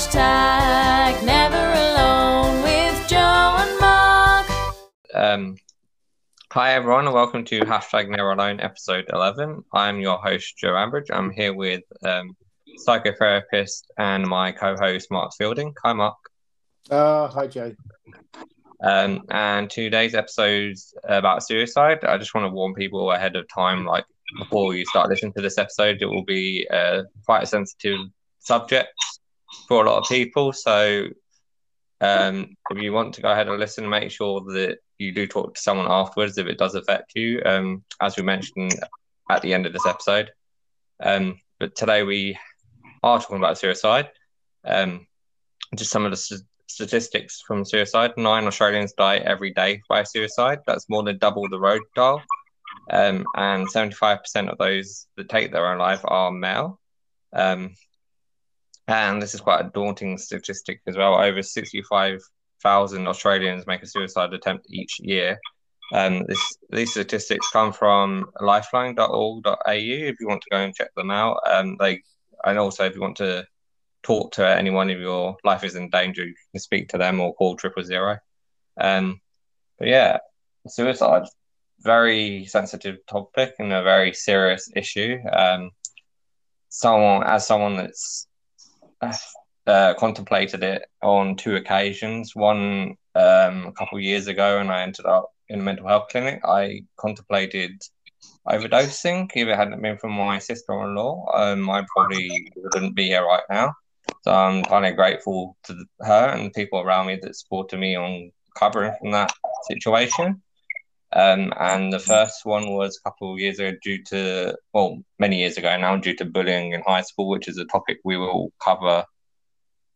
Hashtag never alone with Joe and Mark. Um, hi everyone, and welcome to Hashtag Never Alone, episode eleven. I'm your host Joe Ambridge. I'm here with um, psychotherapist and my co-host Mark Fielding. Hi, Mark. Uh, hi, Joe. Um, and today's episode's about suicide. I just want to warn people ahead of time, like before you start listening to this episode, it will be uh, quite a sensitive subject for a lot of people. So, um, if you want to go ahead and listen, make sure that you do talk to someone afterwards if it does affect you. Um, as we mentioned at the end of this episode. Um, but today we are talking about suicide. Um, just some of the st- statistics from suicide: nine Australians die every day by suicide. That's more than double the road dial. Um, and 75% of those that take their own life are male. And this is quite a daunting statistic as well. Over 65,000 Australians make a suicide attempt each year. Um, these statistics come from lifeline.org.au if you want to go and check them out. Um, they, and also if you want to talk to anyone if your life is in danger, you can speak to them or call triple zero. Um, but yeah, suicide very sensitive topic and a very serious issue. Um, someone, as someone that's uh, contemplated it on two occasions, one um, a couple of years ago, and I ended up in a mental health clinic. I contemplated overdosing. If it hadn't been for my sister-in-law, um, I probably wouldn't be here right now. So I'm kind of grateful to her and the people around me that supported me on recovering from that situation. Um, and the first one was a couple of years ago due to, well, many years ago now, due to bullying in high school, which is a topic we will cover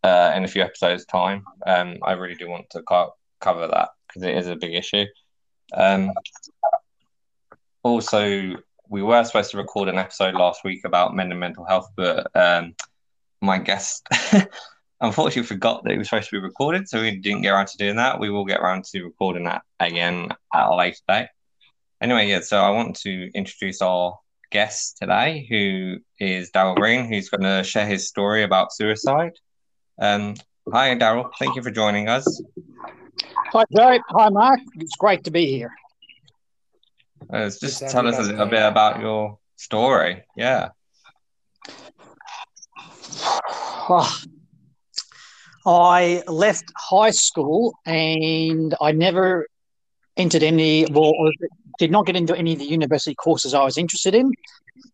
uh, in a few episodes' time. Um, I really do want to co- cover that because it is a big issue. Um, also, we were supposed to record an episode last week about men and mental health, but um, my guest unfortunately forgot that it was supposed to be recorded, so we didn't get around to doing that. We will get around to recording that again at a later date. Anyway, yeah, so I want to introduce our guest today, who is Daryl Green, who's going to share his story about suicide. Um, hi, Daryl. Thank you for joining us. Hi, Joe. Hi, Mark. It's great to be here. Uh, just tell us a, a bit about your story. Yeah. Oh, I left high school and I never entered any, well, did not get into any of the university courses I was interested in.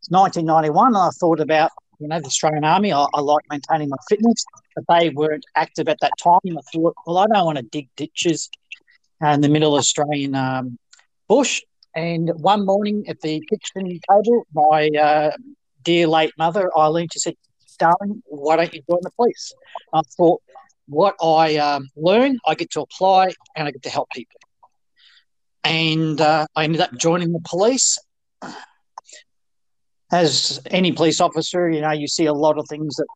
1991, I thought about, you know, the Australian Army. I, I like maintaining my fitness, but they weren't active at that time. I thought, well, I don't want to dig ditches in the middle of Australian um, bush. And one morning at the kitchen table, my uh, dear late mother, Eileen, she said, darling, why don't you join the police? I thought, what I um, learn, I get to apply and I get to help people. And uh, I ended up joining the police. As any police officer, you know, you see a lot of things that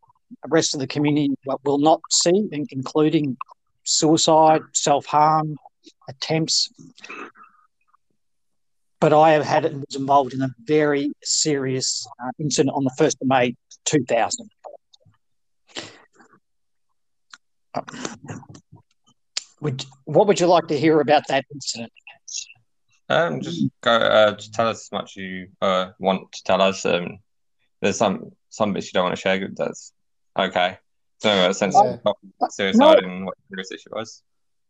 the rest of the community will not see, including suicide, self harm, attempts. But I have had it and was involved in a very serious uh, incident on the 1st of May 2000. Would what would you like to hear about that incident? Um, just go. Uh, just tell us as much as you uh, want to tell us. Um, there's some some bits you don't want to share. That's okay. So, a sense of suicide no, and what the issue was.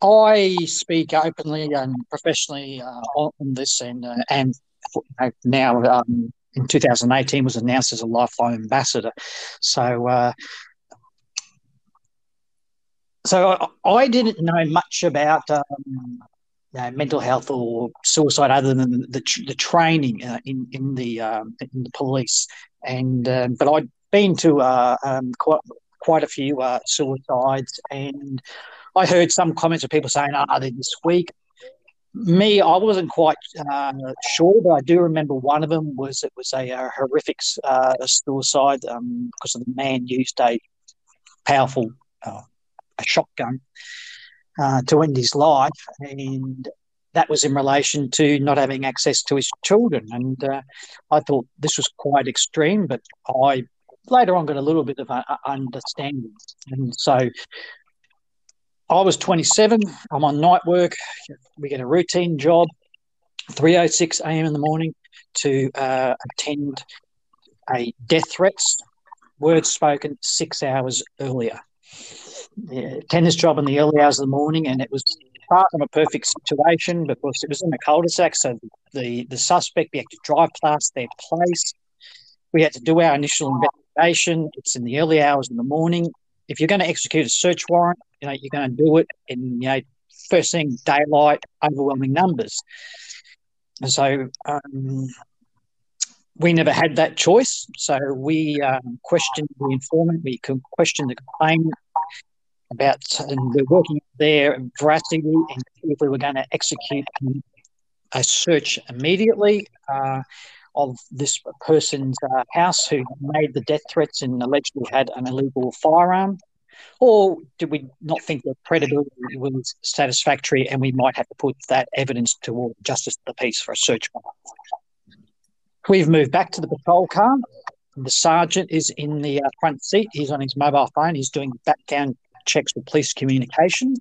I speak openly and professionally uh, on this, and uh, and now um, in 2018 was announced as a lifeline ambassador. So uh, so I, didn't know much about um, you know, mental health or suicide other than the, the training uh, in in the um, in the police, and um, but I'd been to uh, um, quite quite a few uh, suicides, and I heard some comments of people saying, "Are oh, they this week?" Me, I wasn't quite uh, sure, but I do remember one of them was it was a, a horrific uh, suicide um, because the man used a powerful a shotgun uh, to end his life, and that was in relation to not having access to his children. And uh, I thought this was quite extreme, but I later on got a little bit of a, a understanding. And so I was 27. I'm on night work. We get a routine job, 3:06 a.m. in the morning, to uh, attend a death threats, words spoken six hours earlier. Yeah, attend this job in the early hours of the morning, and it was far from a perfect situation because it was in a cul-de-sac. So the the suspect we had to drive past their place. We had to do our initial investigation. It's in the early hours in the morning. If you're going to execute a search warrant, you know you're going to do it in you know first thing daylight, overwhelming numbers. And so um, we never had that choice. So we um, questioned the informant, we questioned the complainant about, and we're working there and see if we were going to execute a search immediately uh, of this person's uh, house who made the death threats and allegedly had an illegal firearm. Or did we not think that credibility was satisfactory and we might have to put that evidence toward justice of the peace for a search warrant? We've moved back to the patrol car. The sergeant is in the uh, front seat. He's on his mobile phone. He's doing background checks with police communications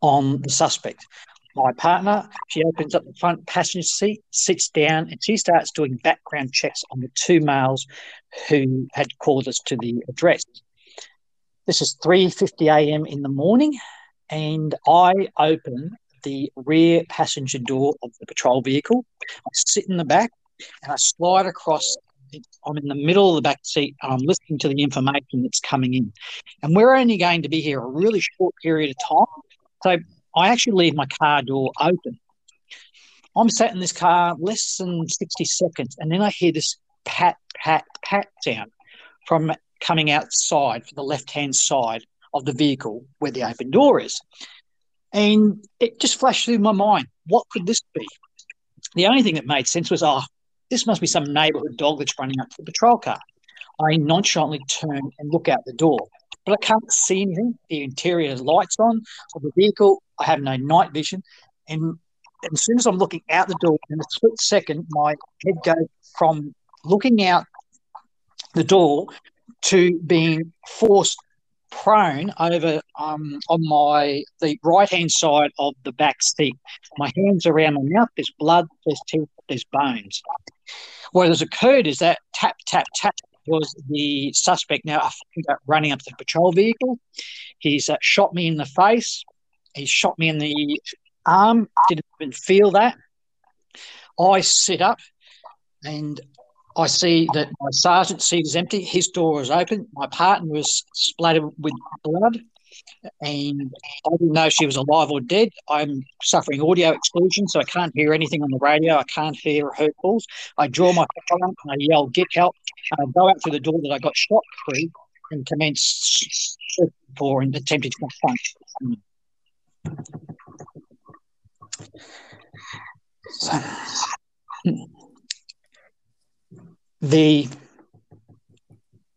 on the suspect. My partner, she opens up the front passenger seat, sits down, and she starts doing background checks on the two males who had called us to the address. This is 3:50 a.m. in the morning, and I open the rear passenger door of the patrol vehicle. I sit in the back and I slide across. I'm in the middle of the back seat and I'm listening to the information that's coming in. And we're only going to be here a really short period of time. So I actually leave my car door open. I'm sat in this car less than 60 seconds, and then I hear this pat, pat, pat sound from coming outside for the left hand side of the vehicle where the open door is. And it just flashed through my mind what could this be? The only thing that made sense was, oh, this must be some neighbourhood dog that's running up to the patrol car. I nonchalantly turn and look out the door, but I can't see anything. The interior lights on of the vehicle. I have no night vision. And as soon as I'm looking out the door, in a split second, my head goes from looking out the door to being forced prone over um, on my the right hand side of the back seat. My hands around my mouth. There's blood. There's teeth. There's bones. What has occurred is that tap tap tap was the suspect now running up to the patrol vehicle. He's uh, shot me in the face. He shot me in the arm. Didn't even feel that. I sit up and I see that my sergeant's seat is empty. His door is open. My partner was splattered with blood, and I didn't know she was alive or dead. I'm suffering audio exclusion, so I can't hear anything on the radio. I can't hear her calls. I draw my firearm and I yell, "Get help!" And I go out through the door that I got shot through and commence for and attempting to confront. The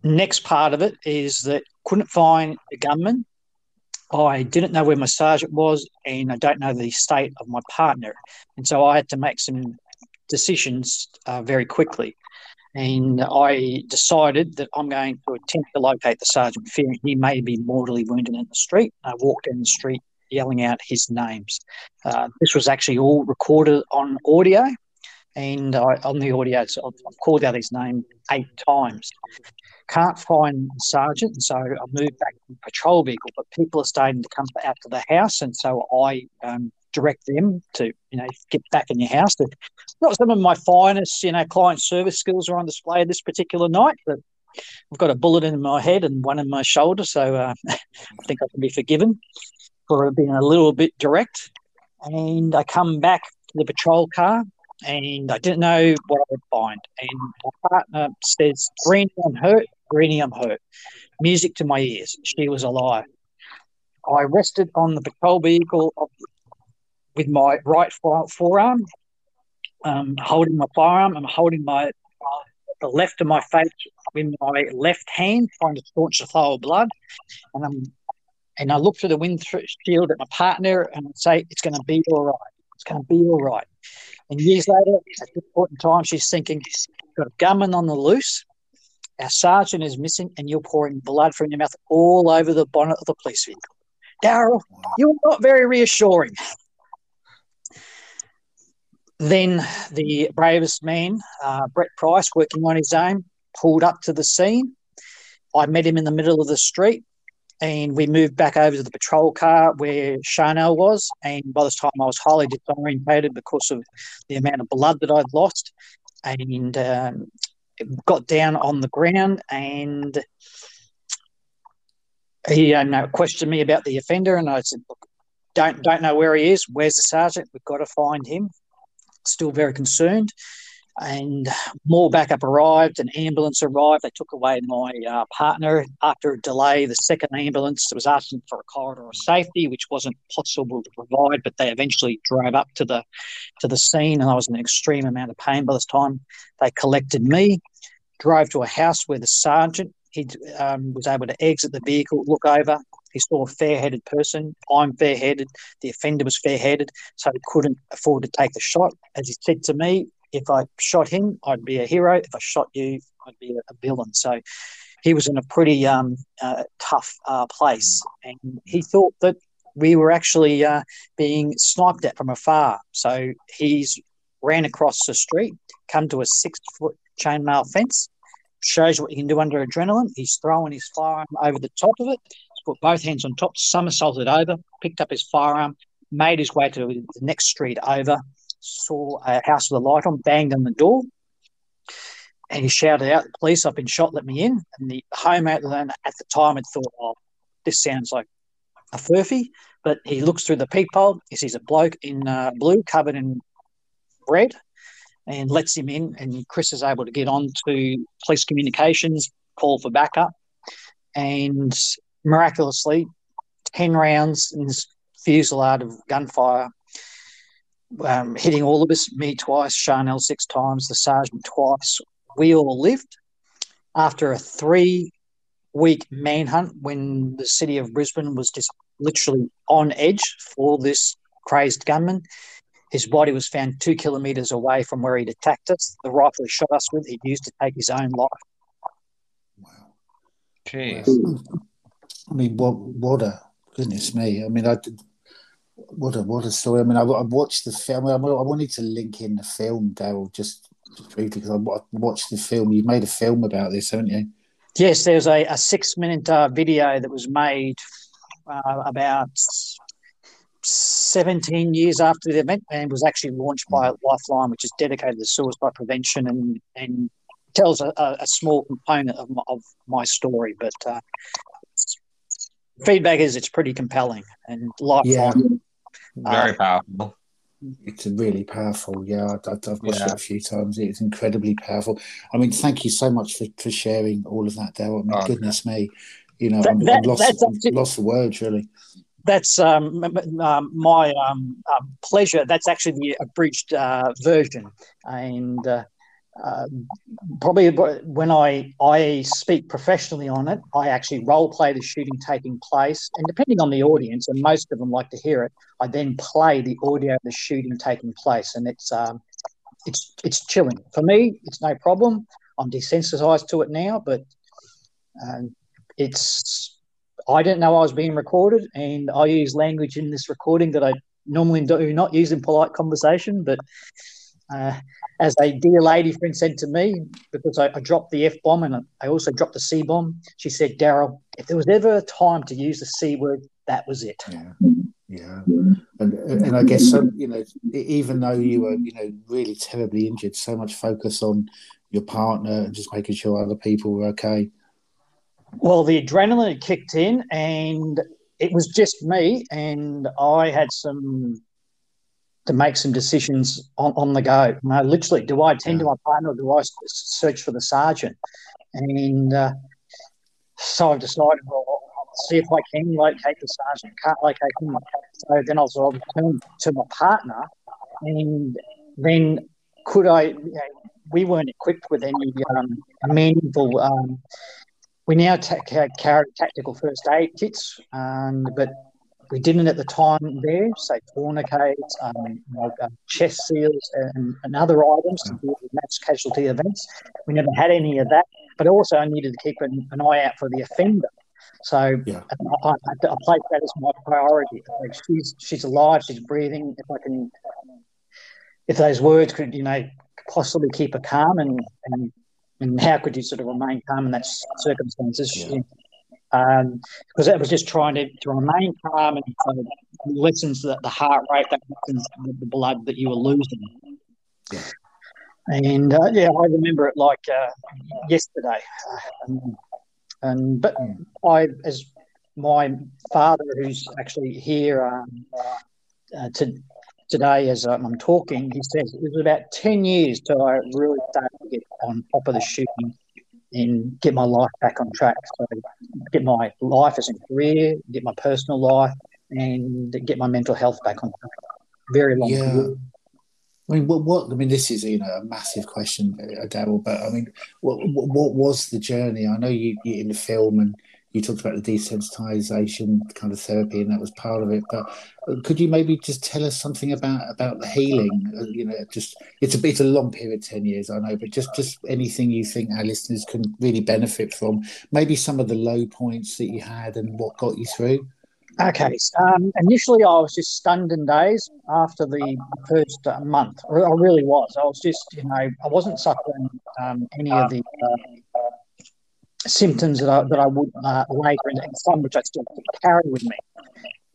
next part of it is that couldn't find the gunman. I didn't know where my sergeant was, and I don't know the state of my partner, and so I had to make some decisions uh, very quickly. And I decided that I'm going to attempt to locate the sergeant, fearing he may be mortally wounded in the street. I walked down the street yelling out his names. Uh, this was actually all recorded on audio, and I, on the audio, so I've, I've called out his name eight times. Can't find the sergeant, and so I moved back to the patrol vehicle. But people are starting to come out to the house, and so I um, direct them to you know get back in your house. Not some of my finest you know client service skills are on display this particular night, but I've got a bullet in my head and one in my shoulder, so uh, I think I can be forgiven for being a little bit direct. And I come back to the patrol car and I didn't know what I would find. And my partner says, Greeny, I'm hurt. Greeny, I'm hurt. Music to my ears. She was alive. I rested on the patrol vehicle of, with my right forearm, um, holding my firearm. I'm holding my uh, the left of my face with my left hand, trying to staunch the flow of blood. And I'm and I look through the windshield at my partner and I say, "It's going to be all right. It's going to be all right." And years later, at this point in time, she's thinking, got a gunman on the loose. Our sergeant is missing, and you're pouring blood from your mouth all over the bonnet of the police vehicle. Daryl, you're not very reassuring. Then the bravest man, uh, Brett Price, working on his own, pulled up to the scene. I met him in the middle of the street and we moved back over to the patrol car where Charnel was. And by this time, I was highly disorientated because of the amount of blood that I'd lost. And um, got down on the ground and he uh, questioned me about the offender. And I said, Look, don't, don't know where he is. Where's the sergeant? We've got to find him. Still very concerned and more backup arrived. An ambulance arrived. They took away my uh, partner after a delay. The second ambulance was asking for a corridor of safety, which wasn't possible to provide. But they eventually drove up to the to the scene, and I was in an extreme amount of pain by this time. They collected me, drove to a house where the sergeant he um, was able to exit the vehicle, look over. He saw a fair-headed person. I'm fair-headed. The offender was fair-headed, so he couldn't afford to take the shot. As he said to me, if I shot him, I'd be a hero. If I shot you, I'd be a, villain. So he was in a pretty um, uh, tough uh, place, and he thought that we were actually uh, being sniped at from afar. So he's ran across the street, come to a six-foot chainmail fence. Shows what you can do under adrenaline. He's throwing his firearm over the top of it. Put both hands on top, somersaulted over, picked up his firearm, made his way to the next street over, saw a house with a light on, banged on the door, and he shouted out, "The police! I've been shot. Let me in!" And the home at the time had thought, "Oh, this sounds like a furphy," but he looks through the peephole. He sees a bloke in uh, blue, covered in red, and lets him in. And Chris is able to get on to police communications, call for backup, and miraculously, ten rounds in this fusillade of gunfire um, hitting all of us, me twice, Charnel six times, the sergeant twice. We all lived. After a three week manhunt, when the city of Brisbane was just literally on edge for this crazed gunman, his body was found two kilometres away from where he'd attacked us. The rifle he shot us with, he used to take his own life. Wow. Jeez. I mean, what, what a goodness me. I mean, I what a what a story! I mean, I, I watched the film. I, wanted to link in the film, Daryl, just briefly because I, I, watched the film. You made a film about this, haven't you? Yes, there's a, a six-minute uh, video that was made uh, about 17 years after the event, and was actually launched by Lifeline, which is dedicated to suicide prevention and and tells a, a small component of my, of my story, but. Uh, feedback is it's pretty compelling and lifeline Yeah. Very Uh, powerful. It's really powerful. Yeah, I, I, I've watched Yeah. it a few times. It's incredibly powerful. I mean, thank you so much for, for sharing all of that, Daryl. I mean, Oh, goodness me, you know, That- I'm, that- I'm lost, that's actually- lost for words, really. that's um, m- m- um, my um, um, pleasure. That's actually the abridged uh, version, and uh, uh, probably when I I speak professionally on it, I actually role play the shooting taking place, and depending on the audience, and most of them like to hear it, I then play the audio of the shooting taking place, and it's um, it's it's chilling for me. It's no problem. I'm desensitized to it now, but um, it's I didn't know I was being recorded, and I use language in this recording that I normally do not use in polite conversation. But uh, as a dear lady friend said to me, because I, I dropped the F bomb and I also dropped the C bomb, she said, Daryl, if there was ever a time to use the C word, that was it. Yeah, yeah, and and I guess um, you know, even though you were you know really terribly injured, so much focus on your partner and just making sure other people were okay. Well, the adrenaline kicked in, and it was just me, and I had some to make some decisions on, on the go. You know, literally, do I attend to my partner or do I search for the sergeant? And uh, so I've decided, well, I'll see if I can locate the sergeant. Can't locate him. So then I was I'll turn to my partner, and then could I? You know, we weren't equipped with any um, meaningful. Um, we now ca- carry tactical first aid kits, um, but we didn't at the time there. say tourniquets, um, uh, chest seals, and, and other items to deal with mass casualty events. We never had any of that. but also I needed to keep an, an eye out for the offender. So Yeah. I, I, I place that as my priority. Like she's she's alive, she's breathing. If I can, if those words could, you know, possibly keep her calm, and and, and how could you sort of remain calm in that circumstances? Yeah. Um, because it was just trying to, to remain calm and kind of lessens the, the heart rate, that lessens the, the blood that you were losing. Yeah. And uh, yeah, I remember it like uh, yesterday. Um, and but Mm. I, as my father, who's actually here um, uh, to, today as I'm talking, he says it was about 10 years till I really started to get on top of the shooting and get my life back on track. So get my life as a career, get my personal life, and get my mental health back on track. Very long. Yeah. period. I mean, what, what? I mean, this is you know a massive question, Daryl. But I mean, what, what what was the journey? I know you you in the film and you talked about the desensitization kind of therapy, and that was part of it. But uh, could you maybe just tell us something about about the healing? Uh, you know, just it's a bit a long period, ten years, I know, but just just anything you think our listeners can really benefit from. Maybe some of the low points that you had and what got you through. Okay. Um, initially, I was just stunned in days after the first uh, month. I really was. I was just, you know, I wasn't suffering um, any of the uh, symptoms that I, that I would uh, later, and some which I still carry with me.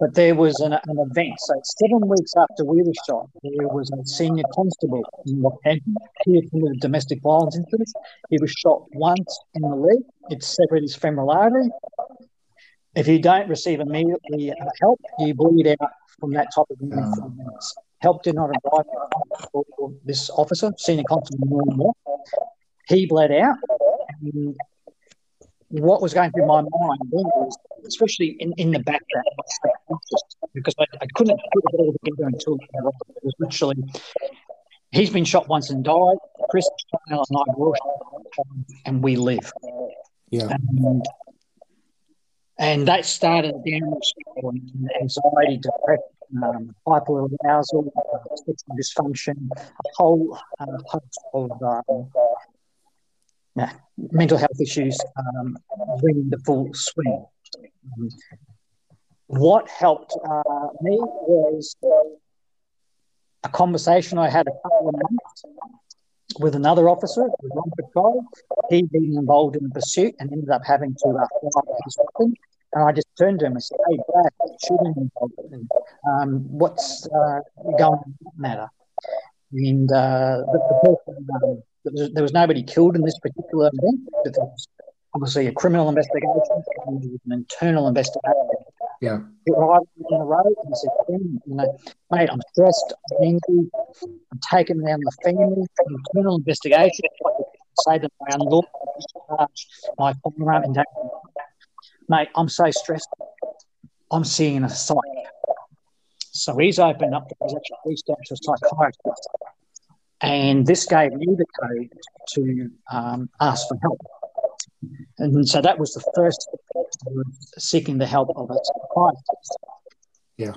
But there was an, an event. So seven weeks after we were shot, there was a senior constable in Rockhampton here from the domestic violence incident. He was shot once in the leg. It severed his femoral artery. If you don't receive immediately uh, help, you bleed out from that type of wound minutes. Help did not arrive for this officer, senior constable. He bled out. And what was going through my mind then was, especially in, in the background, I was subconscious, because I, I couldn't put it all together until it was literally, he's been shot once and died. Chris Chanel and I were shot and we live. Yeah, And, and that started a downward spiral in anxiety, depression, um, hyperarousal, uh, sexual dysfunction, a whole uh, host of um, yeah, mental health issues um, bringing the full swing. Um, what helped uh, me was a conversation I had a couple of months with another officer who was on patrol. He'd been involved in the pursuit and ended up having to uh, fly his weapon. And I just turned to him and said, "Hey, Brad, shooting involved? And, um, what's uh, going on matter?" And uh, the, the person, um, there, was, nobody killed in this particular event. But there was obviously a criminal investigation an internal investigation. yeah, He arrived on the road and said, you know, mate, I'm stressed, I'm angry, I'm taking down the family, internal investigation. I say that my unlawful discharge, my firearm, and. Mate, I'm so stressed. I'm seeing a psych. So he's opened up, he's actually reached out to a psychiatrist. And this gave me the code to um, ask for help. And so that was the first seeking the help of a psychiatrist. Yeah.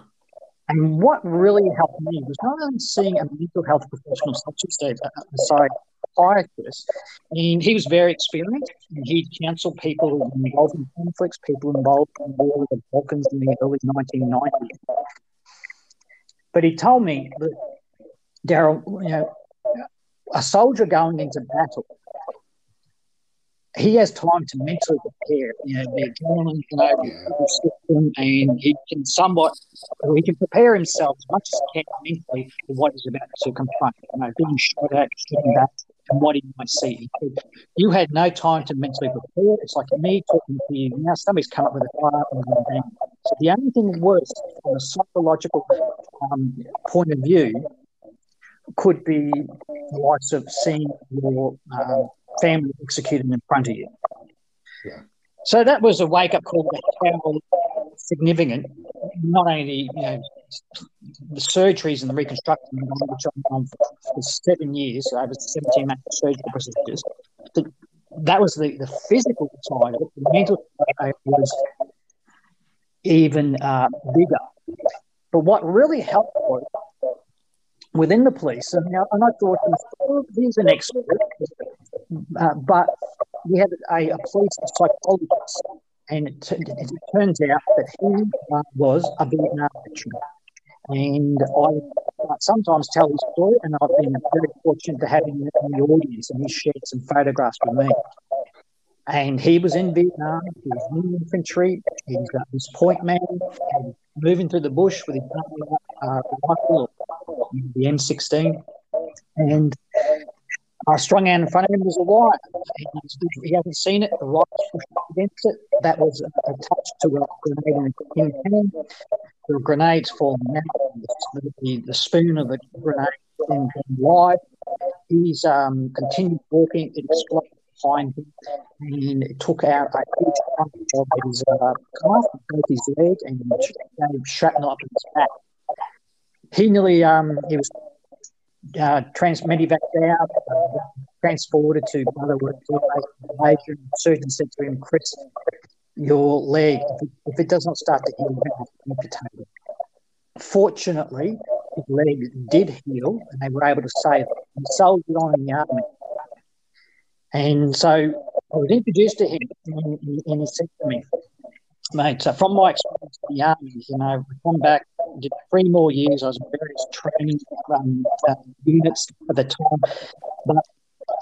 And what really helped me was not only seeing a mental health professional such as a, a psychiatrist, and he was very experienced. And he counseled people who were involved in conflicts, people involved in the war with the Balkans in the early 1990s. But he told me that, Daryl, you know, a soldier going into battle he has time to mentally prepare. You know, the adrenaline, you know, Yeah. the system, and he can somewhat, he can prepare himself as much as he can mentally for what he's about to confront. You know, being shot at, shooting back, and what he might see. You had no time to mentally prepare. It's like me talking to you now. Somebody's come up with a fire. and So the only thing worse from a psychological um, point of view could be the likes of seeing your uh, family executed in front of you. Yeah. So that was a wake up call to how significant not only you know the surgeries and the reconstruction which I'm on for, for seven years, over 17 months of surgical procedures. That was the, the physical side of it. The mental side was even uh, bigger. But what really helped was within the police, and, and I thought, oh, he's an expert, uh, but we had a, a police psychologist, and it, t- it turns out that he uh, was a Vietnam veteran. And I uh, sometimes tell his story, and I've been very fortunate to have him in the audience, and he shared some photographs with me. And he was in Vietnam, he was in the infantry, he was his point man, moving through the bush with his uh, rifle, the M16. And uh, strung out in front of him was a wire. He, hadn't seen it. The right pushed up against it. That was attached to a grenade in the hand. The grenades falling out. The, the, spoon of the grenade and live. He's um, continued walking. It exploded behind him and it took out a huge chunk of his uh, calf, both his leg, and gave shrapnel up his back. He nearly um, he was uh, trans medevac out, uh, transported to Butterworth Malaysia. Surgeon said to him, Chris, your leg, if it, does not start to heal, you have to amputate. Fortunately, his leg did heal, and they were able to save it. He soldiered on in the army. And so I was introduced to him, and, and he said to me, mate, so from my experience in the army, you know, I come back, did three more years. I was in various training um, uh, units at the time, but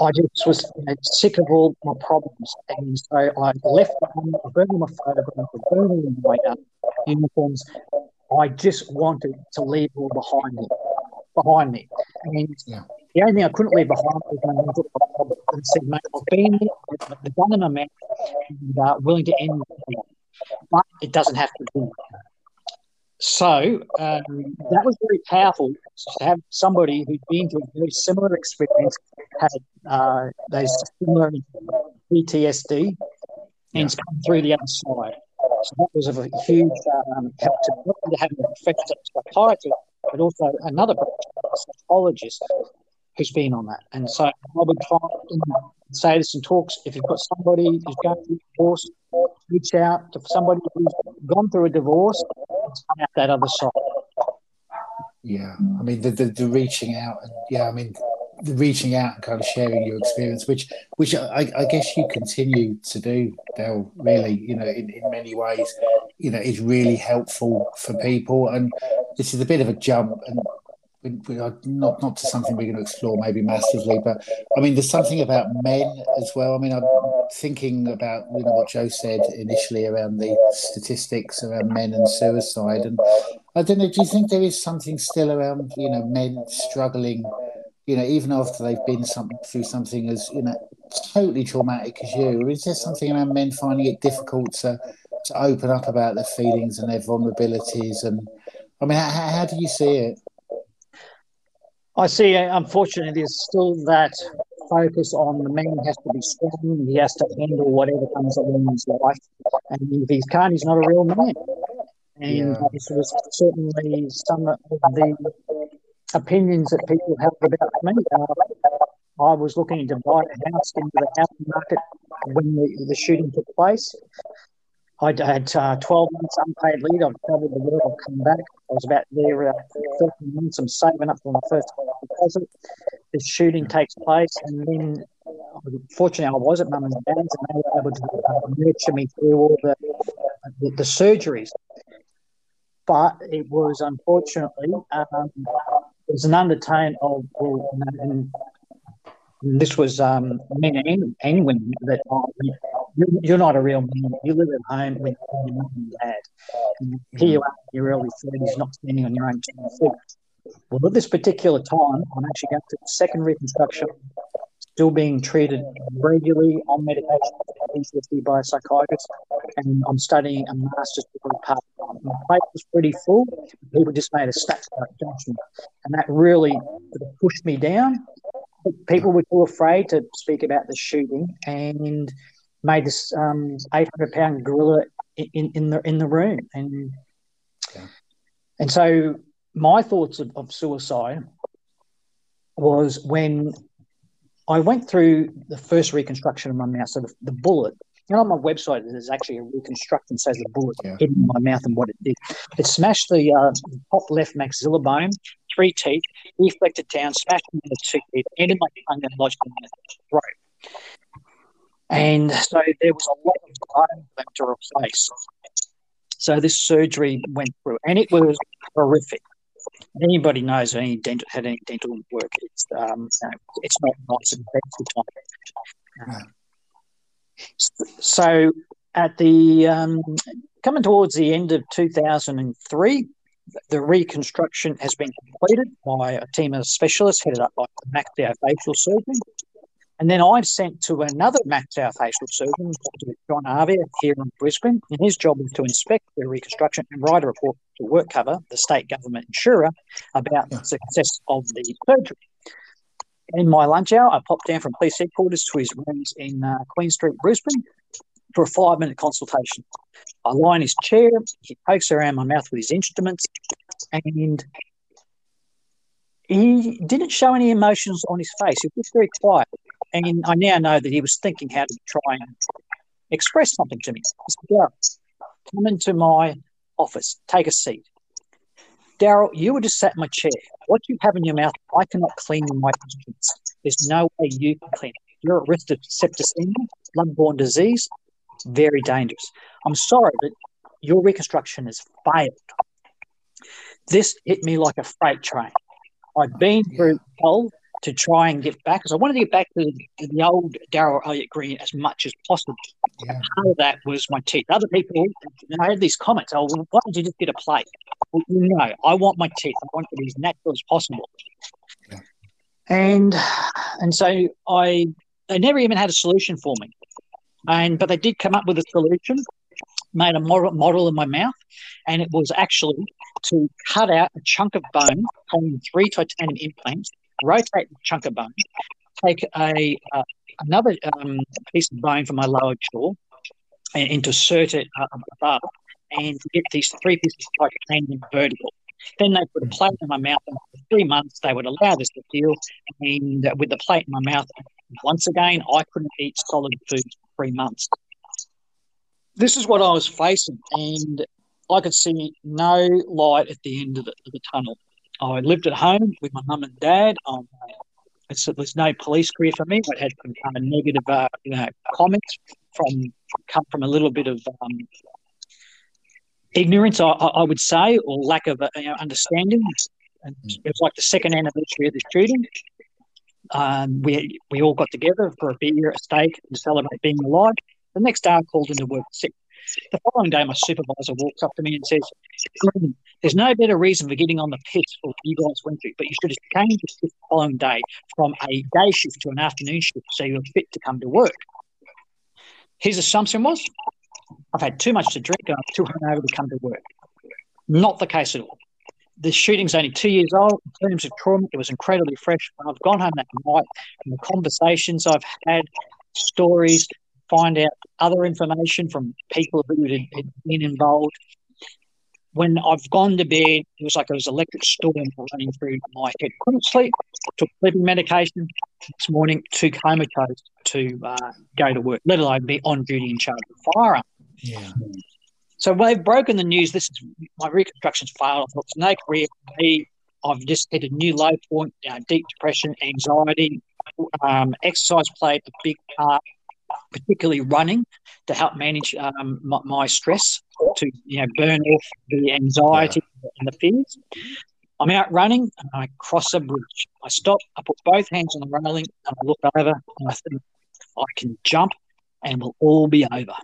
I just was you know, sick of all my problems, and so I left army. I burned all my photographs, I burned all my uh, uniforms. I just wanted to leave all behind me, behind me, and. Yeah. The only thing I couldn't leave behind was my mental problem. I said, mate, I've been there, I've the gun in my mouth, and uh, willing to end it but it doesn't have to be. So um, that was very powerful to have somebody who'd been through a very similar experience, had uh, those similar PTSD, and yeah. come through the other side. So that was a huge um, help to not only having a professional psychiatrist, but also another psychologist who's been on that. And so I would try and say this in talks if you've got somebody who's going through divorce, reach out to somebody who's gone through a divorce come out that other side. Yeah, I mean the, the, the reaching out, and yeah, I mean the reaching out and kind of sharing your experience, which which I, I guess you continue to do, Del. Really, you know, in, in many ways, you know, is really helpful for people. And this is a bit of a jump, and we, we are not not to something we're going to explore maybe massively, but I mean, there's something about men as well. I mean, I'm thinking about you know what Joe said initially around the statistics around men and suicide, and I don't know. Do you think there is something still around you know men struggling? You know, even after they've been something through something as you know totally traumatic as you, Or is there something around men finding it difficult to to open up about their feelings and their vulnerabilities? And I mean, how, how do you see it? I see, unfortunately, there's still that focus on the man has to be strong, he has to handle whatever comes along in his life. And if he can't, he's not a real man. And yeah. this was certainly some of the opinions that people have about me. Uh, I was looking to buy a house into the housing market when the, the shooting took place. I had uh, 12 months unpaid leave. I've travelled the world. I've come back. I was about there uh, 13 months. I'm saving up for my first deposit. The shooting takes place, and then fortunately, I was at mum and dad's, and they were able to uh, nurture me through all the, the, the surgeries. But it was unfortunately um, there was an undertone of well, and this was um, men and, and women that oh, you're not a real man. You live at home with your mum and dad. Here you are in your early 30s, not standing on your own two feet. Well, at this particular time, I'm actually going through second reconstruction, still being treated regularly on medication by a psychiatrist, and I'm studying a master's degree part time. My plate was pretty full. People just made a stats judgment, and that really pushed me down people were too afraid to speak about the shooting and made this um, 800 pound gorilla in, in the in the room and yeah. and so my thoughts of, of suicide was when I went through the first reconstruction of my mouth. So the, the bullet, you know, on my website, there's actually a reconstruction says the bullet yeah. hit in my mouth and what it did. It smashed the uh, top left maxilla bone, three teeth, deflected down, smashed into the two teeth, ended my tongue and lodged in my throat. And so there was a lot of time them to replace. So this surgery went through, and it was horrific. Anybody knows any dental had any dental work? It's um, it's not nice and painful time. So at the um, coming towards the end of 2003, the reconstruction has been completed by a team of specialists headed up by a maxillofacial surgeon. And then I'm sent to another maxillofacial surgeon, Dr. John Arvia, here in Brisbane. And his job is to inspect the reconstruction and write a report to WorkCover, the state government insurer, about the success of the surgery. In my lunch hour, I popped down from police headquarters to his rooms in uh, Queen Street, Brisbane, for a five minute consultation. I lie in his chair, he pokes around my mouth with his instruments, and he didn't show any emotions on his face. He was very quiet. And I now know that he was thinking how to try and express something to me. He said, Darryl, come into my office, take a seat. Daryl, you were just sat in my chair. What you have in your mouth, I cannot clean my instruments. There's no way you can clean it. You're at risk of septicemia, blood-borne disease, very dangerous. I'm sorry, but your reconstruction has failed. This hit me like a freight train. I've been through hell to try and get back because I wanted to get back to the, the old Darryl Elliott Green as much as possible. Yeah. Part of that was my teeth. Other people, and I had these comments. Oh, well, why don't you just get a plate? Well, no, I want my teeth. I want it as natural as possible. Yeah. And and so I they never even had a solution for me. And but they did come up with a solution, made a model, in my mouth, and it was actually to cut out a chunk of bone on three titanium implants, rotate the chunk of bone, take a uh, another um, piece of bone from my lower jaw, and, insert it uh, above, and get these three pieces of titanium vertical. Then they put a plate in my mouth, and for three months they would allow this to heal. And with the plate in my mouth, once again, I couldn't eat solid food three months. This is what I was facing, and I could see no light at the end of the, of the tunnel. I lived at home with my mum and dad. Um, it's, there's no police career for me. I had some kind of negative, uh, you know, comments from come from a little bit of um, ignorance, I, I would say, or lack of uh, you know, understanding. And it was like the second anniversary of the shooting. Um, we we all got together for a beer, a steak, to celebrate being alive. The next day, I called into work sick. The following day, my supervisor walks up to me and says, "There's no better reason for getting on the piss what you guys went through, but you should have changed the following day from a day shift to an afternoon shift so you're fit to come to work." His assumption was, "I've had too much to drink and I'm too hungover to come to work." Not the case at all. The shooting's only two years old. In terms of trauma, it was incredibly fresh. When I've gone home that night and the conversations I've had, stories, find out other information from people who had, had been involved. When I've gone to bed, it was like there was electric storm running through my head. Couldn't sleep. Took sleeping medication. This morning, too comatose to uh, go to work, let alone be on duty in charge of a firearm. Yeah. So they've broken the news, this is my reconstruction's failed. I thought it's no career. I've just hit a new low point, you know, deep depression, anxiety. Um, exercise played a big part, particularly running, to help manage um, my, my stress, to you know burn off the anxiety and the fears. I'm out running and I cross a bridge. I stop, I put both hands on the railing and I look over and I think I can jump and we'll all be over.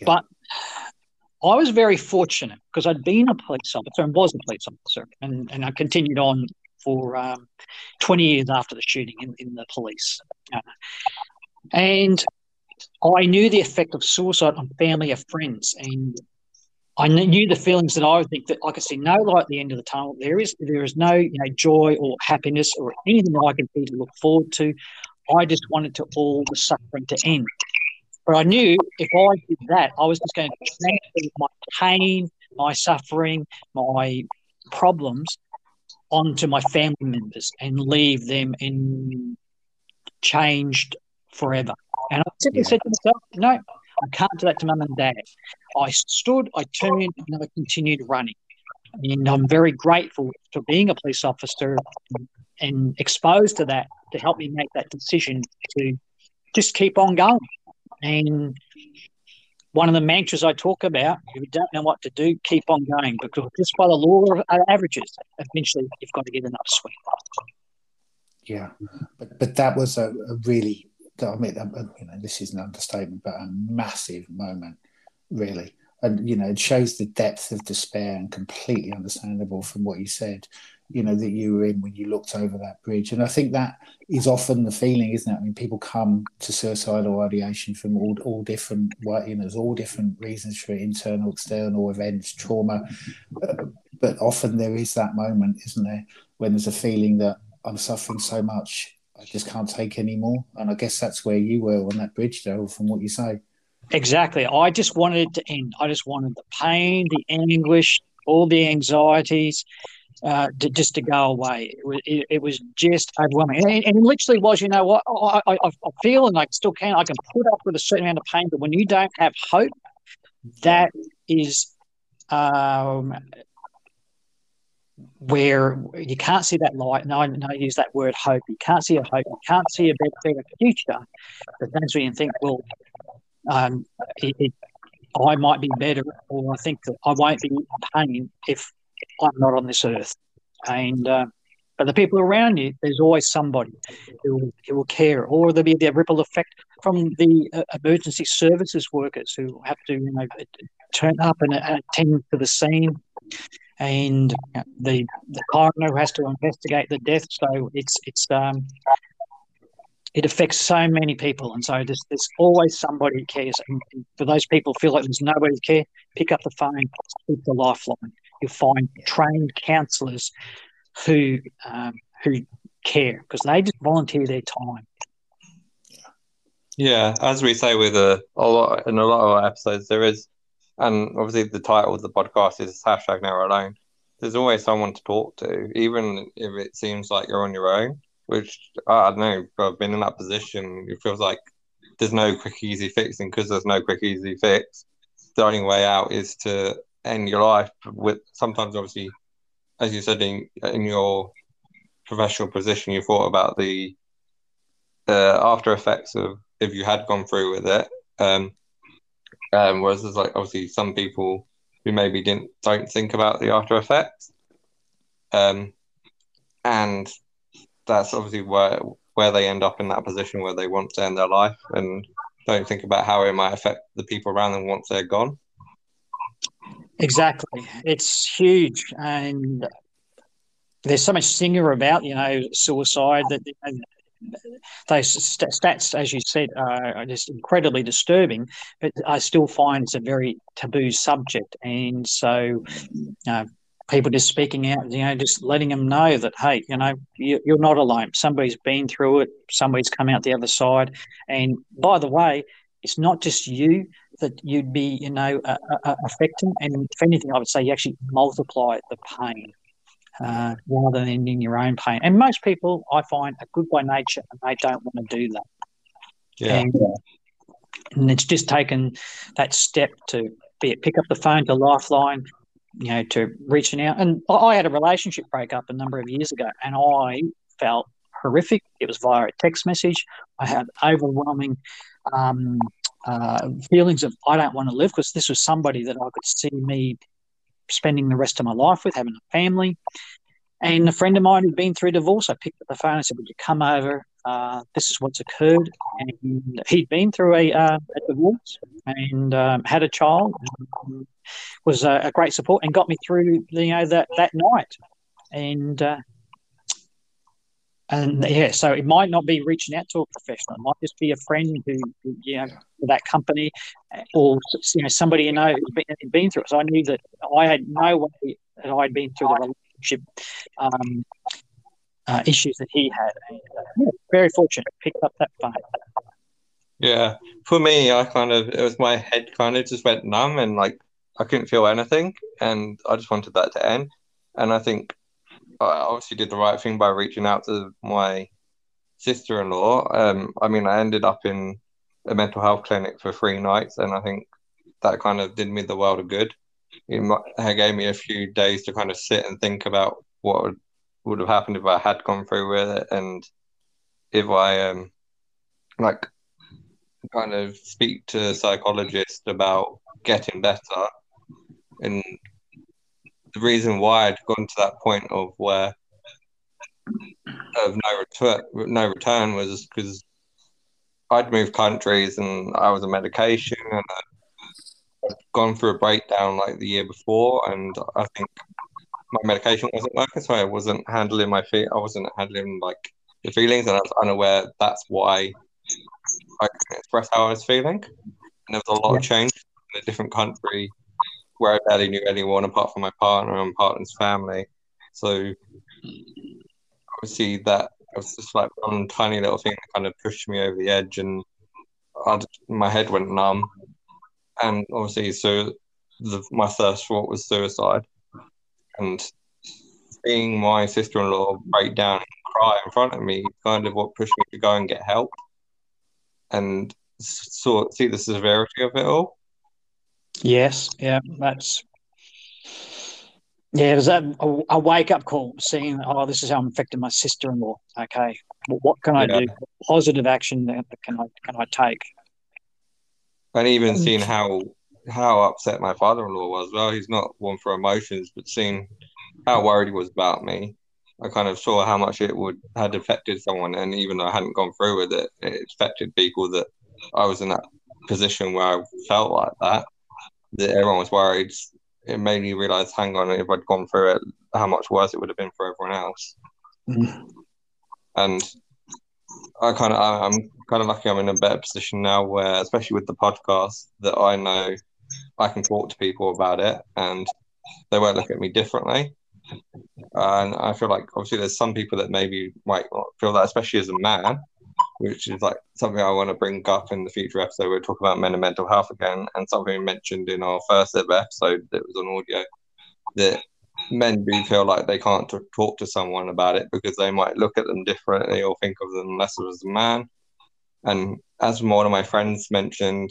Yeah. But I was very fortunate because I'd been a police officer and was a police officer, and, and I continued on for um, 20 years after the shooting in, in the police. Uh, and I knew the effect of suicide on family and friends, and I knew the feelings that I would think that I could see no light at the end of the tunnel. There is there is no you know joy or happiness or anything that I could be to look forward to. I just wanted to all the suffering to end. But I knew if I did that, I was just going to transfer my pain, my suffering, my problems onto my family members and leave them in changed forever. And I simply Yeah. said to myself, no, I can't do that to mum and dad. I stood, I turned, and I continued running. And I'm very grateful for being a police officer and, and exposed to that to help me make that decision to just keep on going. And one of the mantras I talk about, if you don't know what to do, keep on going because just by the law of uh, averages, eventually you've got to get an upswing. Yeah, but but that was a, a really, I mean, you know, this is an understatement, but a massive moment, really. And you know, it shows the depth of despair and completely understandable from what you said you know that you were in when you looked over that bridge. And i think that is often the feeling isn't it? I mean people come to suicidal ideation from all, all different you know there's all different reasons for it internal external events trauma. But often there is that moment isn't there when there's a feeling that i'm suffering so much i just can't take anymore. And i guess that's where you were on that bridge though from what you say exactly i just wanted it to end i just wanted the pain the anguish all the anxieties uh, to, just to go away. It was, it, it was just overwhelming. And, and, it literally was, you know what, I, I, I feel and I still can, I can put up with a certain amount of pain, but when you don't have hope, that is um, where you can't see that light. No, no, I use that word hope. You can't see a hope. You can't see a better, better future. But that's when you think, well, um, it, it, I might be better, or I think that I won't be in pain if I'm not on this earth. And uh, but the people around you, there's always somebody who, who will care, or there'll be the ripple effect from the uh, emergency services workers who have to, you know, turn up and uh, attend to the scene, and the the coroner has to investigate the death. So it's it's um, it affects so many people, and so there's, there's always somebody who cares. And for those people feel like there's nobody to care, pick up the phone, speak the lifeline you'll find trained counsellors who um, who care because they just volunteer their time. Yeah, as we say with a, a lot in a lot of our episodes, there is, and obviously the title of the podcast is hashtag Never Alone. There's always someone to talk to, even if it seems like you're on your own. Which I don't know, I've been in that position. It feels like there's no quick, easy fixing because there's no quick, easy fix. The only way out is to end your life with sometimes obviously as you said in in your professional position you thought about the uh, after effects of if you had gone through with it um, um whereas there's like obviously some people who maybe didn't don't think about the after effects um and that's obviously where where they end up in that position where they want to end their life and don't think about how it might affect the people around them once they're gone Exactly. It's huge. And there's so much singer about, you know, suicide that those stats, as you said, are just incredibly disturbing, but I still find it's a very taboo subject. And so, uh, people just speaking out, you know, just letting them know that, hey, you know, you, are not alone. Somebody's been through it, somebody's come out the other side. And by the way, it's not just you that you'd be, you know, uh, uh, affecting. And if anything, I would say you actually multiply the pain uh, rather than ending your own pain. And most people, I find, are good by nature and they don't want to do that. Yeah. And, and it's just taken that step to be it pick up the phone to Lifeline, you know, to reaching out. And I had a relationship breakup a number of years ago, and I felt horrific. It was via a text message. I had overwhelming um, uh, feelings of I don't want to live because this was somebody that I could see me spending the rest of my life with, having a family. And a friend of mine who'd been through divorce, I picked up the phone and said, Would you come over? Uh, this is what's occurred. And he'd been through a, uh, a divorce and um, had a child, was a, a, great support, and got me through you know that that night. And uh, and yeah, so it might not be reaching out to a professional. It might just be a friend who, who you know, that company, or you know, somebody you know who's been, been through it. So I knew that I had no way that I'd been through the relationship um, uh, issues that he had. And, uh, yeah, very fortunate, picked up that phone. Yeah, for me, I kind of it was my head kind of just went numb and like I couldn't feel anything, and I just wanted that to end. And I think I obviously did the right thing by reaching out to my sister-in-law. Um, I mean, I ended up in a mental health clinic for three nights, and I think that kind of did me the world of good. It gave me a few days to kind of sit and think about what would, have happened if I had gone through with it, and if I um like kind of speak to a psychologist about getting better, and the reason why I'd gone to that point of where of no return, no return was because I'd moved countries and I was on medication and I'd gone through a breakdown like the year before, and I think my medication wasn't working, so I wasn't handling my feet. I wasn't handling like the feelings, and I was unaware that's why I couldn't express how I was feeling. And there was a lot Yeah. of change in a different country where I barely knew anyone apart from my partner and partner's family. So obviously that was just like one tiny little thing that kind of pushed me over the edge, and my head went numb. And obviously, so the, my first thought was suicide. And seeing my sister-in-law break down and cry in front of me kind of what pushed me to go and get help and sort see the severity of it all. Yes, yeah, that's yeah. There's a, a, a wake up call, seeing oh, this is how I'm affecting my sister in law. Okay, well, what can I Yeah. do? Positive action that can I can I take? And even mm. seeing how how upset my father-in-law was. Well, he's not one for emotions, but seeing how worried he was about me, I kind of saw how much it would had affected someone. And even though I hadn't gone through with it, it affected people that I was in that position where I felt like that. That everyone was worried. It made me realize, hang on, if I'd gone through it, how much worse it would have been for everyone else. Mm. And I kind of I'm kind of lucky I'm in a better position now where, especially with the podcast, that I know I can talk to people about it and they won't look at me differently. And I feel like obviously there's some people that maybe might feel that, especially as a man, which is like something I want to bring up in the future episode. We'll talk about men and mental health again, and something mentioned in our first ever episode that was on audio that men do feel like they can't t- talk to someone about it because they might look at them differently or think of them less as a man. And as one of my friends mentioned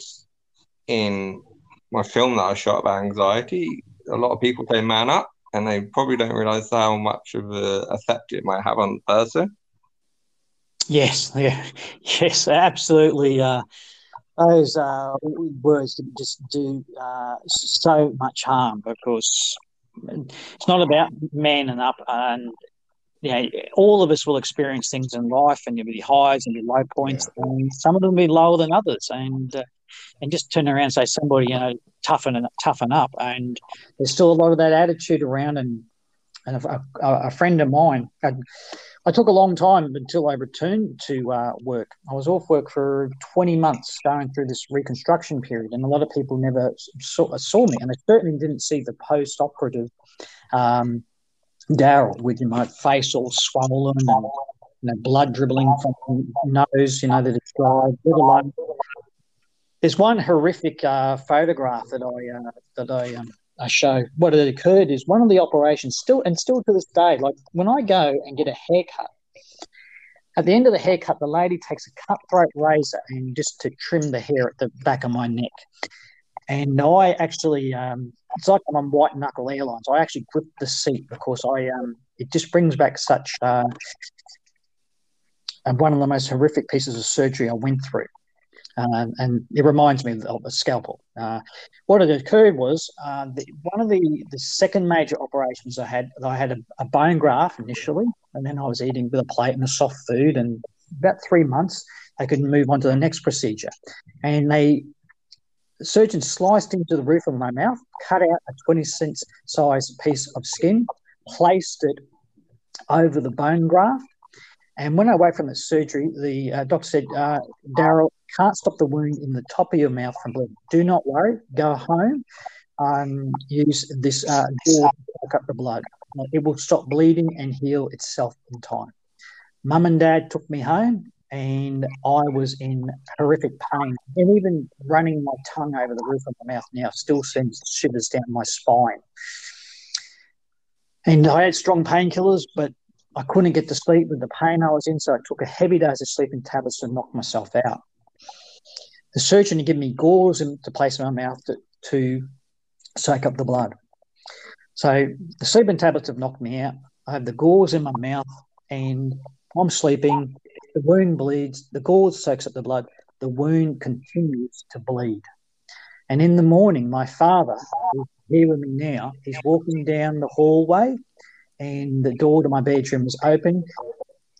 in my film that I shot about anxiety, a lot of people say man up and they probably don't realize how much of a effect it might have on the person. Yes, yeah, yes, absolutely. Uh, those uh, words just do uh, so much harm because it's not about man and up and you know, all of us will experience things in life and there'll be highs and be low points and some of them will be lower than others and uh, and just turn around and say somebody you know toughen and toughen up and there's still a lot of that attitude around and and a, a, a friend of mine had, I took a long time until I returned to uh, work. I was off work for 20 months going through this reconstruction period, and a lot of people never saw, saw me, and they certainly didn't see the post operative um, Daryl with my face all swollen and you know, blood dribbling from my nose, you know, that it's. There's one horrific uh, photograph that I uh, that I um, I show. What had occurred is one of the operations still and still to this day, like when I go and get a haircut, at the end of the haircut, the lady takes a cutthroat razor and just to trim the hair at the back of my neck. And I actually, um, it's like I'm on White Knuckle Airlines. I actually grip the seat because I, um, it just brings back such, uh, one of the most horrific pieces of surgery I went through. Um, and it reminds me of a scalpel. Uh, what had occurred was uh, the, one of the, the second major operations I had, I had a, a bone graft initially, and then I was eating with a plate and a soft food. And about three months, I could move on to the next procedure. And they, the surgeon sliced into the roof of my mouth, cut out a 20 cent size piece of skin, placed it over the bone graft. And when I woke from the surgery, the uh, doctor said, uh, Daryl, can't stop the wound in the top of your mouth from bleeding. Do not worry. Go home. Um, use this uh, to suck up the blood. It will stop bleeding and heal itself in time. Mum and dad took me home, and I was in horrific pain. And even running my tongue over the roof of my mouth now still sends shivers down my spine. And I had strong painkillers, but I couldn't get to sleep with the pain I was in, so I took a heavy dose of sleeping tablets to knock myself out. The surgeon had given me gauze to place in my mouth to, to soak up the blood. So the sleeping tablets have knocked me out. I have the gauze in my mouth, and I'm sleeping. The wound bleeds. The gauze soaks up the blood. The wound continues to bleed. And in the morning, my father, here with me now, he's walking down the hallway and the door to my bedroom was open.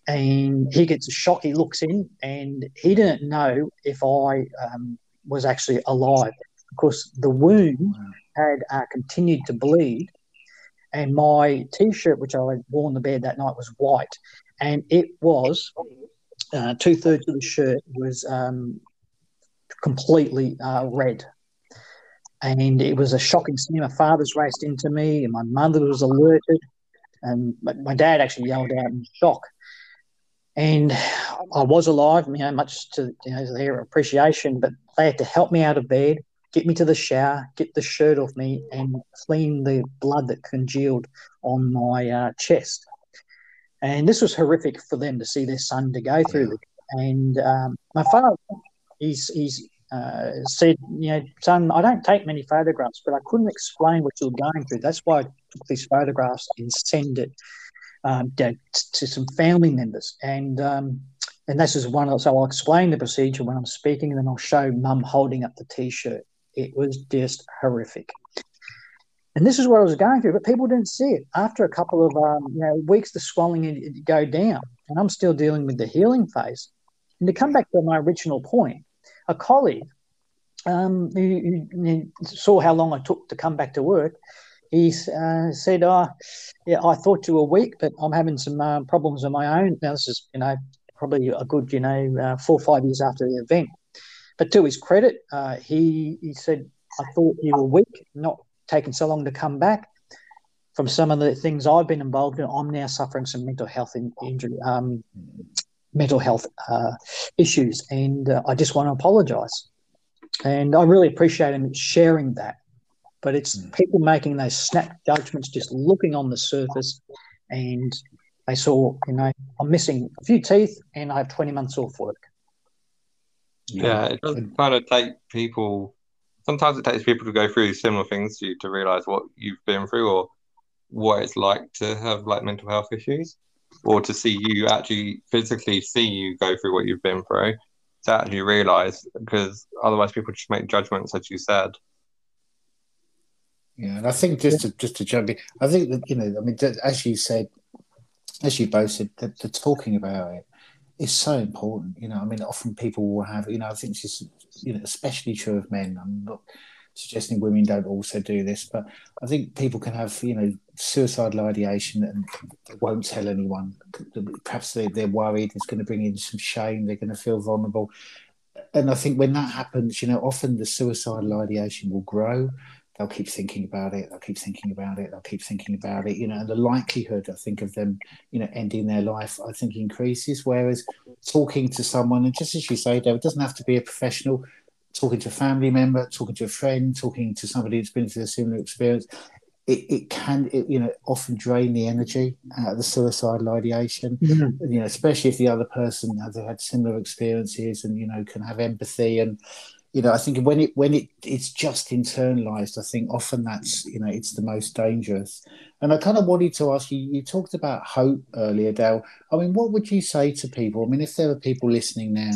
And he gets a shock. He looks in and he didn't know if I um, was actually alive. because the wound had uh, continued to bleed. And my t shirt, which I had worn the bed that night, was white. And it was uh, two thirds of the shirt was um, completely uh, red. And it was a shocking scene. My father's raced into me, and my mother was alerted, and my, my dad actually yelled out in shock. And I was alive, you know, much to you know, their appreciation, but they had to help me out of bed, get me to the shower, get the shirt off me, and clean the blood that congealed on my uh, chest. And this was horrific for them to see their son to go through. And um, my father, he's he's uh, said, you know, son, I don't take many photographs, but I couldn't explain what you're going through. That's why I these photographs and send it um, to, to, some family members. And um, and this is one of so I'll explain the procedure when I'm speaking, and then I'll show mum holding up the t-shirt. It was just horrific. And this is what I was going through, but people didn't see it. After a couple of um, you know weeks, the swelling would go down, and I'm still dealing with the healing phase. And to come back to my original point, a colleague um, who, who saw how long I took to come back to work, he uh, said, "Oh, yeah, I thought you were weak, but I'm having some uh, problems of my own." Now this is, you know, probably a good, you know, uh, four or five years after the event. But to his credit, uh, he he said, "I thought you were weak, not taking so long to come back." From some of the things I've been involved in, I'm now suffering some mental health in, injury, um, mental health uh, issues, and uh, I just want to apologise. And I really appreciate him sharing that. But it's mm. people making those snap judgments, just looking on the surface, and they saw, you know, I'm missing a few teeth and I have 20 months off work. Yeah, it does kind of take people. Sometimes it takes people to go through similar things to you to realize what you've been through or what it's like to have like mental health issues, or to see you actually physically see you go through what you've been through to actually realize because otherwise people just make judgments, as you said. Yeah, and I think just to just to jump in, I think that you know, I mean, as you said, as you both said, the, the, talking about it is so important. You know, I mean, often people will have, you know, I think this is, you know, especially true of men. I'm not suggesting women don't also do this, but I think people can have, you know, suicidal ideation and won't tell anyone. Perhaps they, they're worried it's going to bring in some shame. They're going to feel vulnerable. And I think when that happens, you know, often the suicidal ideation will grow they'll keep thinking about it they'll keep thinking about it they'll keep thinking about it you know and the likelihood i think of them you know ending their life i think increases whereas talking to someone and just as you say Dave, it doesn't have to be a professional talking to a family member talking to a friend talking to somebody who's been through a similar experience it, it can it, you know often drain the energy out of the suicidal ideation mm-hmm. you know especially if the other person has had similar experiences and you know can have empathy and you know, I think when it when it it's just internalized, I think often that's you know it's the most dangerous. And I kind of wanted to ask you. You talked about hope earlier, Dale. I mean, what would you say to people? I mean, if there are people listening now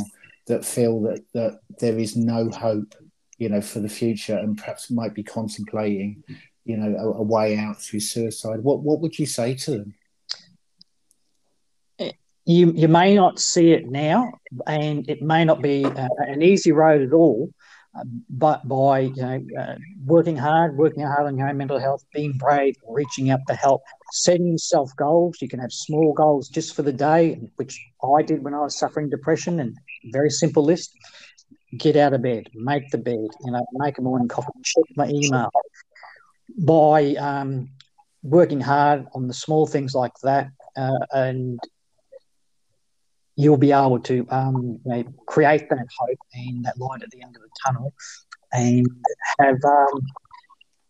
that feel that that there is no hope, you know, for the future, and perhaps might be contemplating, you know, a, a way out through suicide, what what would you say to them? You you may not see it now, and it may not be uh, an easy road at all. Uh, but by you know uh, working hard, working hard on your own mental health, being brave, reaching out for help, setting yourself goals. You can have small goals just for the day, which I did when I was suffering depression, and very simple list: get out of bed, make the bed, you know, make a morning coffee, check my email. By um, working hard on the small things like that, uh, and you'll be able to um, you know, create that hope and that light at the end of the tunnel and have um,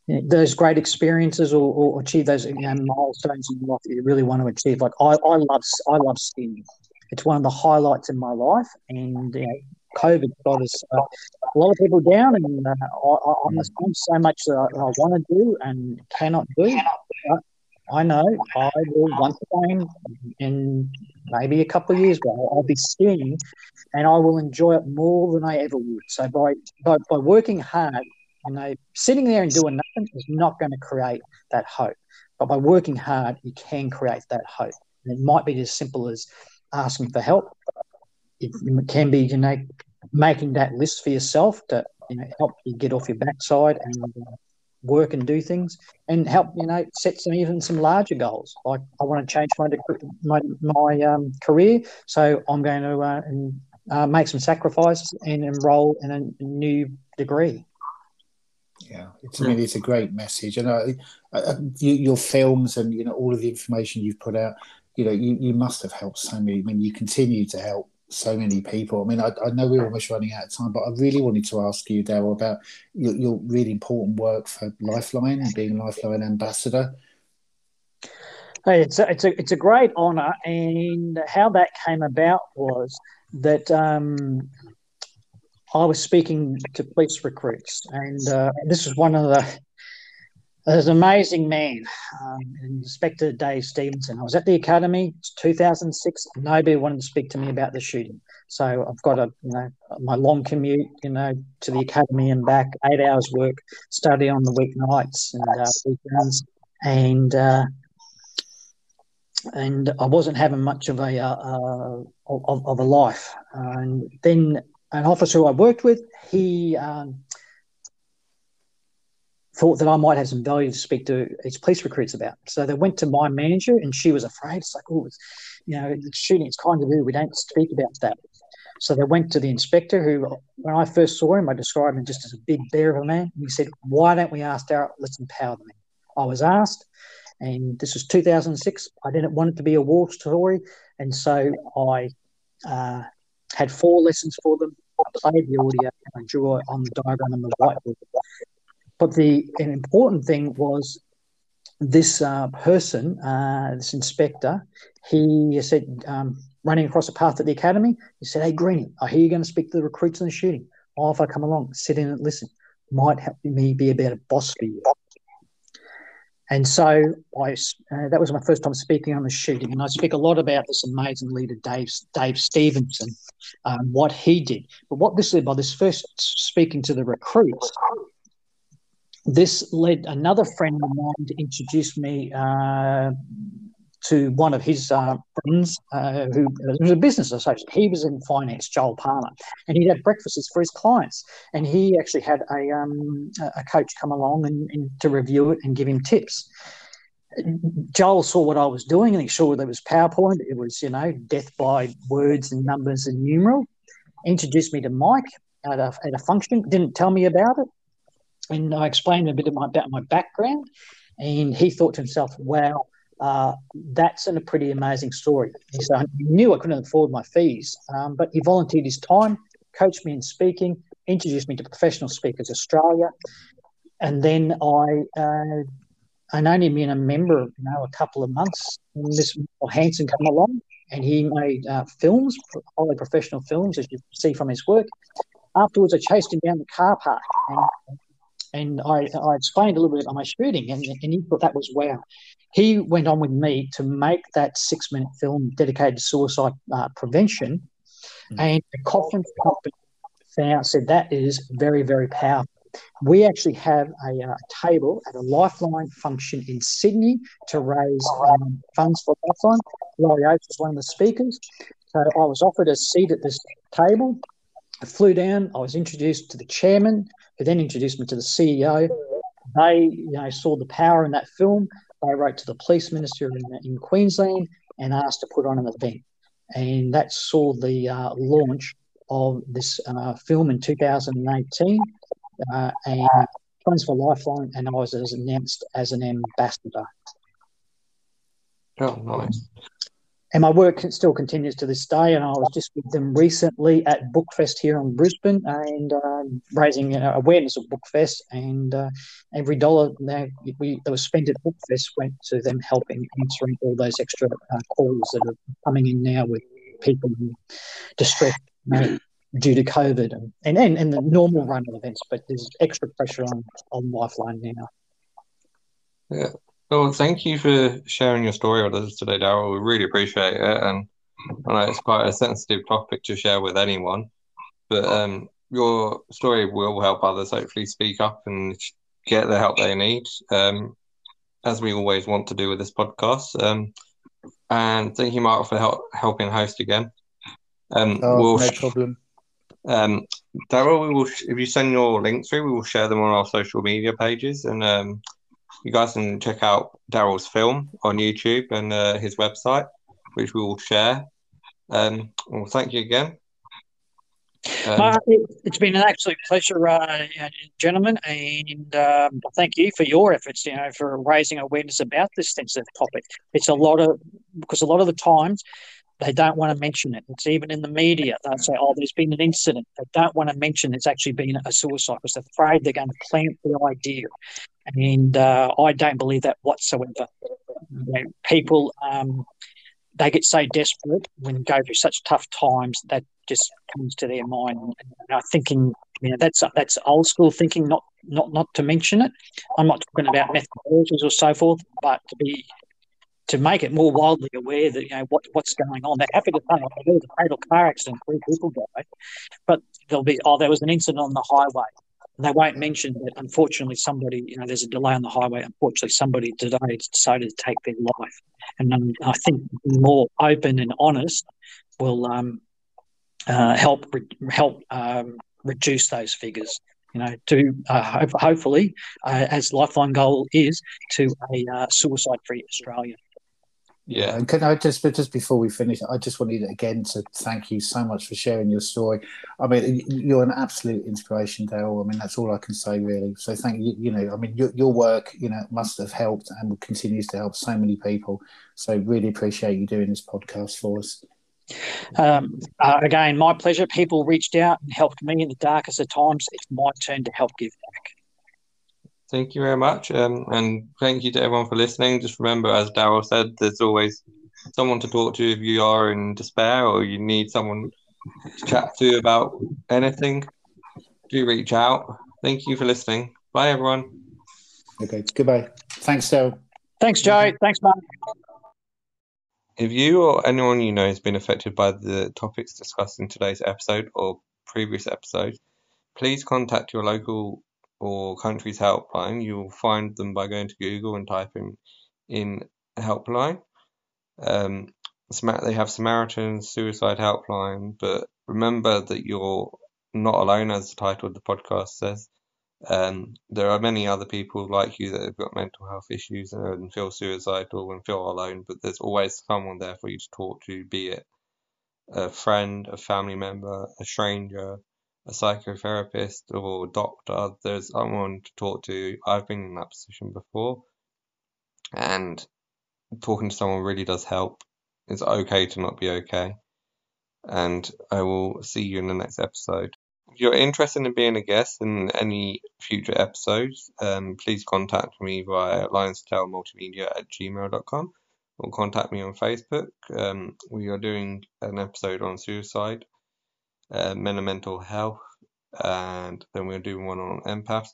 you know, those great experiences or, or achieve those you know, milestones in life that you really want to achieve. Like I, I love I love skiing. It's one of the highlights in my life, and COVID got us uh, a lot of people down, and uh, I, am mm. so much that I, I want to do and cannot do. I know I will once again in maybe a couple of years, but I'll, be skiing, and I will enjoy it more than I ever would. So by by, by working hard, you know, sitting there and doing nothing is not going to create that hope. But by working hard, you can create that hope. And it might be as simple as asking for help. It, it can be, you know, making that list for yourself to you know help you get off your backside and uh, work and do things and help you know set some even some larger goals. Like i want to change my my, my um, career so i'm going to uh, and, uh, make some sacrifices and enroll in a new degree. Yeah. It's, i mean it's a great message and uh, uh, you, your films and you know all of the information you've put out you know you, you must have helped so many. I mean you continue to help so many people. I mean, I, I know we're almost running out of time, but I really wanted to ask you, Daryl, about your, your really important work for Lifeline and being Lifeline ambassador. Hey, it's a, it's a it's a great honour, and how that came about was that um, I was speaking to police recruits, and uh, this was one of the there's an amazing man, um, Inspector Dave Stevenson. I was at the academy, it's 2006. Nobody wanted to speak to me about the shooting. So I've got a, you know, my long commute, you know, to the academy and back, eight hours work, study on the weeknights and uh, weekends, and uh, and I wasn't having much of a uh, uh of, of, a life. and then an officer I worked with, he. Um, thought that I might have some value to speak to these police recruits about. So they went to my manager, and she was afraid. It's like, oh, it's, you know, the shooting. It's kind of weird. We don't speak about that. So they went to the inspector, who, when I first saw him, I described him just as a big bear of a man. And he said, "Why don't we ask Daryl? Let's empower them." I was asked, and this was 2006. I didn't want it to be a war story, and so I uh, had four lessons for them. I played the audio and I drew on the diagram on the whiteboard. But the an important thing was this uh, person, uh, this inspector, he said, um, running across the path at the academy, he said, Hey, Greeny, I hear you're going to speak to the recruits in the shooting. Oh, if I come along, sit in and listen, might help me be a better boss for you. And so I, uh, that was my first time speaking on the shooting. And I speak a lot about this amazing leader, Dave, Dave Stevenson, um, what he did. But what this did by this first speaking to the recruits, this led another friend of mine to introduce me uh, to one of his uh, friends uh, who was a business associate. He was in finance, Joel Palmer, and he'd have breakfasts for his clients. And he actually had a, um, a coach come along and, and, to review it and give him tips. Joel saw what I was doing and he saw that it was PowerPoint. It was, you know, death by words and numbers and numeral. Introduced me to Mike at a, at a function, didn't tell me about it and I explained a bit my, about my background, and he thought to himself, "Wow, uh, that's a pretty amazing story." He said, "I knew I couldn't afford my fees, um, but he volunteered his time, coached me in speaking, introduced me to Professional Speakers Australia, and then I." Uh, and only been a member, you know, a couple of months. And this Hanson come along, and he made uh, films, highly professional films, as you see from his work. Afterwards, I chased him down the car park and and I, I explained a little bit on my shooting, and, and he thought that was wow. He went on with me to make that six minute film dedicated to suicide uh, prevention, mm-hmm. and the conference company found said that is very very powerful. We actually have a uh, table at a Lifeline function in Sydney to raise um, funds for Lifeline. Laurie Oakes was one of the speakers. So I was offered a seat at this table. I flew down. I was introduced to the chairman, who then introduced me to the CEO. They, you know, saw the power in that film. They wrote to the police minister in, in Queensland and asked to put on an event, and that saw the uh, launch of this uh, film in 2018. Uh, and Funds for Lifeline, and I was announced as an ambassador. Oh, nice and my work still continues to this day. And I was just with them recently at Bookfest here in Brisbane and uh, raising awareness of Bookfest. And uh, every dollar that, we, that was spent at Bookfest went to them helping answering all those extra uh, calls that are coming in now with people in distress you know, due to COVID and, and, and, and the normal run of events. But there's extra pressure on, on Lifeline now. Yeah, well, thank you for sharing your story with us today, Daryl. We really appreciate it. And I know it's quite a sensitive topic to share with anyone, but um, your story will help others hopefully speak up and get the help they need, um, as we always want to do with this podcast. Um, and thank you, Mark, for help, helping host again. Um, Oh, we'll no sh- problem. um, Daryl, we will sh- if you send your links through, we will share them on our social media pages, and um, you guys can check out Daryl's film on YouTube and uh, his website, which we will share. Um, well, thank you again. Um, it's been an absolute pleasure, uh, gentlemen, and um, thank you for your efforts. You know, for raising awareness about this sensitive topic. It's a lot of because a lot of the times they don't want to mention it. It's even in the media. They'll say, "Oh, there's been an incident." They don't want to mention it's actually been a suicide because they're afraid they're going to plant the idea. And uh, I don't believe that whatsoever. You know, people um, they get so desperate when they go through such tough times that just comes to their mind. And are thinking, you know, that's that's old school thinking. Not not not to mention it. I'm not talking about methodologies or so forth, but to be to make it more widely aware that you know what what's going on. They're happy to say, "Oh, there was a fatal car accident, three people died," but there'll be, "Oh, there was an incident on the highway." And they won't mention that unfortunately somebody, you know, there's a delay on the highway. Unfortunately, somebody today decided to take their life. And um, I think more open and honest will um, uh, help re- help um, reduce those figures. You know, to uh, hope, hopefully, uh, as lifeline goal is to a uh, suicide-free Australia. Yeah, And can I just, but just before we finish, I just wanted again to thank you so much for sharing your story. I mean, you're an absolute inspiration, Dale. I mean, that's all I can say, really. So thank you. You know, I mean, your, your work, you know, must have helped and continues to help so many people. So really appreciate you doing this podcast for us. Um, uh, again, my pleasure. People reached out and helped me in the darkest of times. It's my turn to help give back. Thank you very much. Um, and thank you to everyone for listening. Just remember, as Daryl said, there's always someone to talk to if you are in despair or you need someone to chat to about anything. Do reach out. Thank you for listening. Bye, everyone. Okay, goodbye. Thanks, Dale. Thanks, Joe. Thanks, Mark. If you or anyone you know has been affected by the topics discussed in today's episode or previous episodes, please contact your local or country's helpline. You will find them by going to Google and typing in helpline. Um, they have Samaritan suicide helpline, but remember that you're not alone, as the title of the podcast says. Um, there are many other people like you that have got mental health issues and feel suicidal and feel alone, but there's always someone there for you to talk to, be it a friend, a family member, a stranger, a psychotherapist, or a doctor. There's someone to talk to. I've been in that position before, and talking to someone really does help. It's okay to not be okay. And I will see you in the next episode. If you're interested in being a guest in any future episodes, um, please contact me via lionstellmultimedia at gmail.com or contact me on Facebook. Um, we are doing an episode on suicide, uh, men and mental health, and then we're doing one on empaths.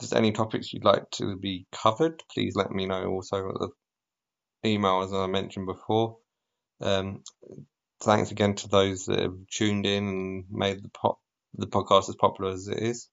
If there's any topics you'd like to be covered, please let me know also at the email as I mentioned before. Um, thanks again to those that have tuned in and made the pop the podcast as popular as it is.